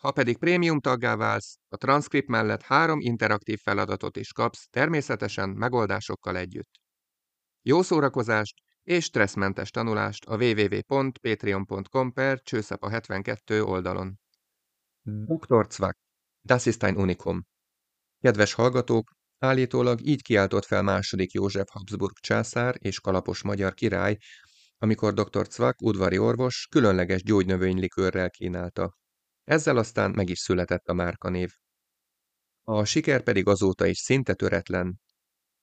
Ha pedig prémium taggá válsz, a transzkript mellett három interaktív feladatot is kapsz, természetesen megoldásokkal együtt. Jó szórakozást és stresszmentes tanulást a www.patreon.com per csőszapa 72 oldalon. Dr. Zwack, Das ist ein Unikum. Kedves hallgatók, állítólag így kiáltott fel második József Habsburg császár és kalapos magyar király, amikor dr. Zwack udvari orvos különleges gyógynövénylikőrrel kínálta. Ezzel aztán meg is született a márkanév. A siker pedig azóta is szinte töretlen.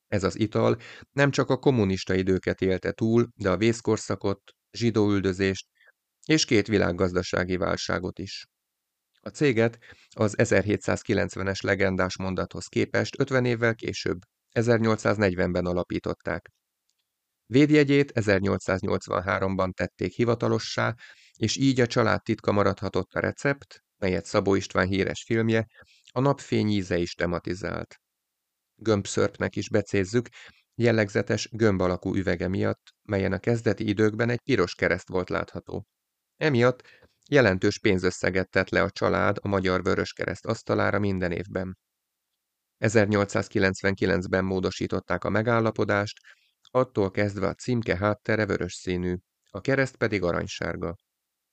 Ez az ital nem csak a kommunista időket élte túl, de a vészkorszakot, zsidóüldözést és két világgazdasági válságot is. A céget az 1790-es legendás mondathoz képest 50 évvel később, 1840-ben alapították. Védjegyét 1883-ban tették hivatalossá, és így a család titka maradhatott a recept, melyet Szabó István híres filmje, a napfény íze is tematizált. Gömbszörpnek is becézzük, jellegzetes gömb alakú üvege miatt, melyen a kezdeti időkben egy piros kereszt volt látható. Emiatt jelentős pénzösszeget tett le a család a Magyar Vöröskereszt asztalára minden évben. 1899-ben módosították a megállapodást, attól kezdve a címke háttere vörös színű, a kereszt pedig aranysárga.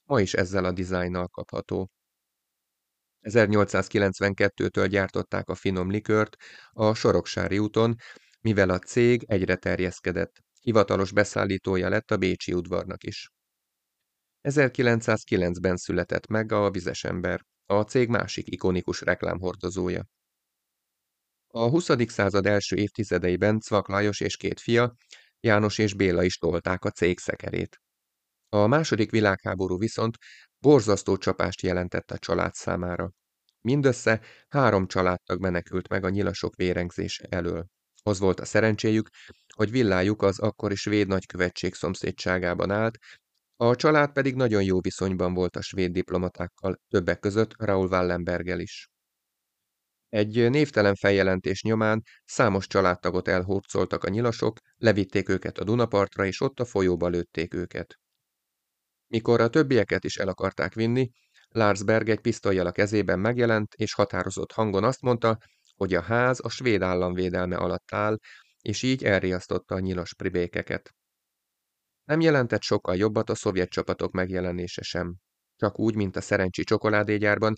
Ma is ezzel a dizájnnal kapható. 1892-től gyártották a finom likört a Soroksári úton, mivel a cég egyre terjeszkedett. Hivatalos beszállítója lett a Bécsi udvarnak is. 1909-ben született meg a Vizesember, a cég másik ikonikus reklámhordozója. A 20. század első évtizedeiben Cvak Lajos és két fia, János és Béla is tolták a cég szekerét. A második világháború viszont borzasztó csapást jelentett a család számára. Mindössze három családtag menekült meg a nyilasok vérengzése elől. Az volt a szerencséjük, hogy villájuk az akkori svéd nagykövetség szomszédságában állt, a család pedig nagyon jó viszonyban volt a svéd diplomatákkal, többek között Raúl Wallenberggel is. Egy névtelen feljelentés nyomán számos családtagot elhurcoltak a nyilasok, levitték őket a Dunapartra, és ott a folyóba lőtték őket. Mikor a többieket is el akarták vinni, Larsberg egy pisztolyjal a kezében megjelent, és határozott hangon azt mondta, hogy a ház a svéd állam védelme alatt áll, és így elriasztotta a nyilas pribékeket. Nem jelentett sokkal jobbat a szovjet csapatok megjelenése sem. Csak úgy, mint a szerencsi csokoládégyárban,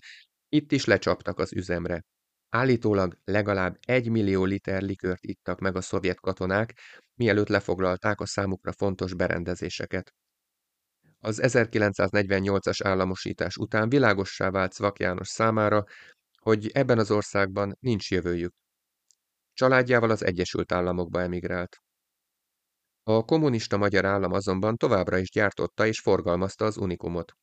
itt is lecsaptak az üzemre. Állítólag legalább egy millió liter likört ittak meg a szovjet katonák, mielőtt lefoglalták a számukra fontos berendezéseket. Az 1948-as államosítás után világossá vált Szvak János számára, hogy ebben az országban nincs jövőjük. Családjával az Egyesült Államokba emigrált. A kommunista magyar állam azonban továbbra is gyártotta és forgalmazta az unikumot.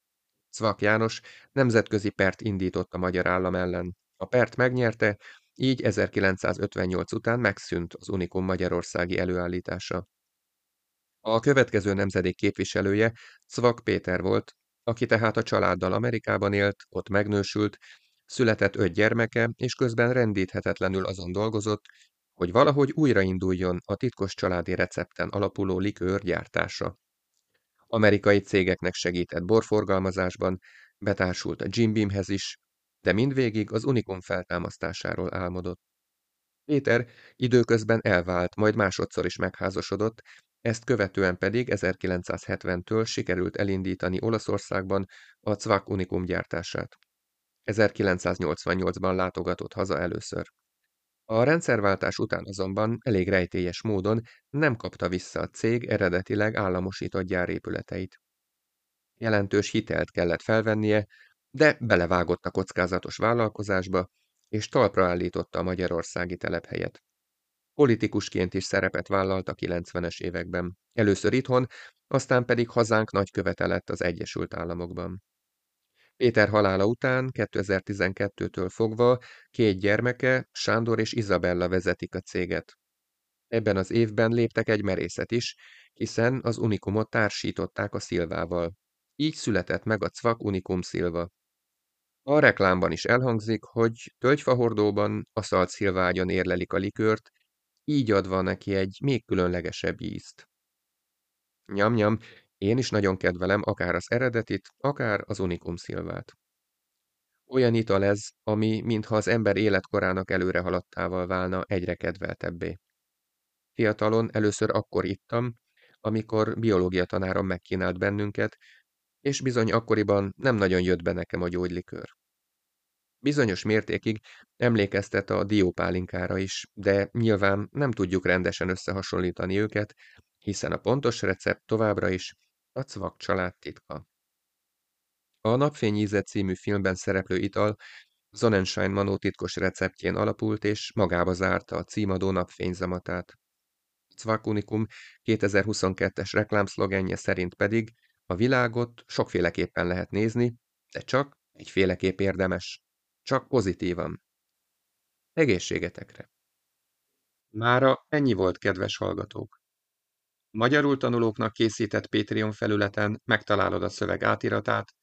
Szvak János nemzetközi pert indított a magyar állam ellen. A pert megnyerte, így 1958 után megszűnt az unikum magyarországi előállítása. A következő nemzedék képviselője Cvak Péter volt, aki tehát a családdal Amerikában élt, ott megnősült, született öt gyermeke, és közben rendíthetetlenül azon dolgozott, hogy valahogy újrainduljon a titkos családi recepten alapuló likőr gyártása. Amerikai cégeknek segített borforgalmazásban, betársult a Jim Beamhez is, de mindvégig az Unikum feltámasztásáról álmodott. Péter időközben elvált, majd másodszor is megházasodott, ezt követően pedig 1970-től sikerült elindítani Olaszországban a Cvak Unikum gyártását. 1988-ban látogatott haza először. A rendszerváltás után azonban elég rejtélyes módon nem kapta vissza a cég eredetileg államosított gyárépületeit. Jelentős hitelt kellett felvennie, de belevágott a kockázatos vállalkozásba, és talpra állította a magyarországi telephelyet. Politikusként is szerepet vállalt a 90-es években. Először itthon, aztán pedig hazánk nagykövete lett az Egyesült Államokban. Péter halála után 2012-től fogva két gyermeke, Sándor és Izabella vezetik a céget. Ebben az évben léptek egy merészet is, hiszen az Unikumot társították a Szilvával. Így született meg a Cvak Unikum Szilva. A reklámban is elhangzik, hogy tölgyfahordóban a szalt szilvágyon érlelik a likőrt, így adva neki egy még különlegesebb ízt. Nyam-nyam, én is nagyon kedvelem akár az eredetit, akár az Unikum szilvát. Olyan ital ez, ami mintha az ember életkorának előre haladtával válna egyre kedveltebbé. Fiatalon először akkor ittam, amikor biológia tanárom megkínált bennünket, és bizony akkoriban nem nagyon jött be nekem a gyógylikőr. Bizonyos mértékig emlékeztet a diópálinkára is, de nyilván nem tudjuk rendesen összehasonlítani őket, hiszen a pontos recept továbbra is a Cvak család titka. A Napfényíze című filmben szereplő ital Sonnenschein Manó titkos receptjén alapult és magába zárta a címadó napfényzamatát. Cvak Unikum 2022-es reklámszlogenje szerint pedig a világot sokféleképpen lehet nézni, de csak egyféleképp érdemes. Csak pozitívan. Egészségetekre! Mára ennyi volt, kedves hallgatók! Magyarul tanulóknak készített Patreon felületen megtalálod a szöveg átiratát,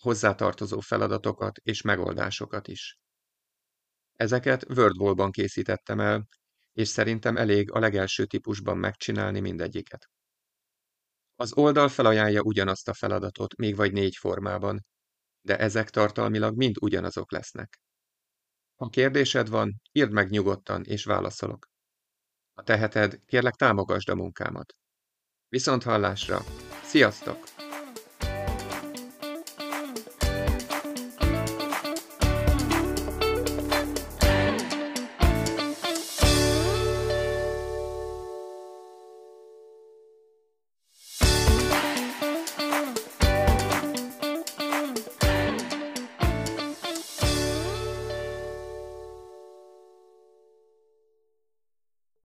hozzátartozó feladatokat és megoldásokat is. Ezeket WordWall-ban készítettem el, és szerintem elég a legelső típusban megcsinálni mindegyiket. Az oldal felajánlja ugyanazt a feladatot, még vagy négy formában, de ezek tartalmilag mind ugyanazok lesznek. Ha kérdésed van, írd meg nyugodtan, és válaszolok. Ha teheted, kérlek támogasd a munkámat. Viszont hallásra! Sziasztok!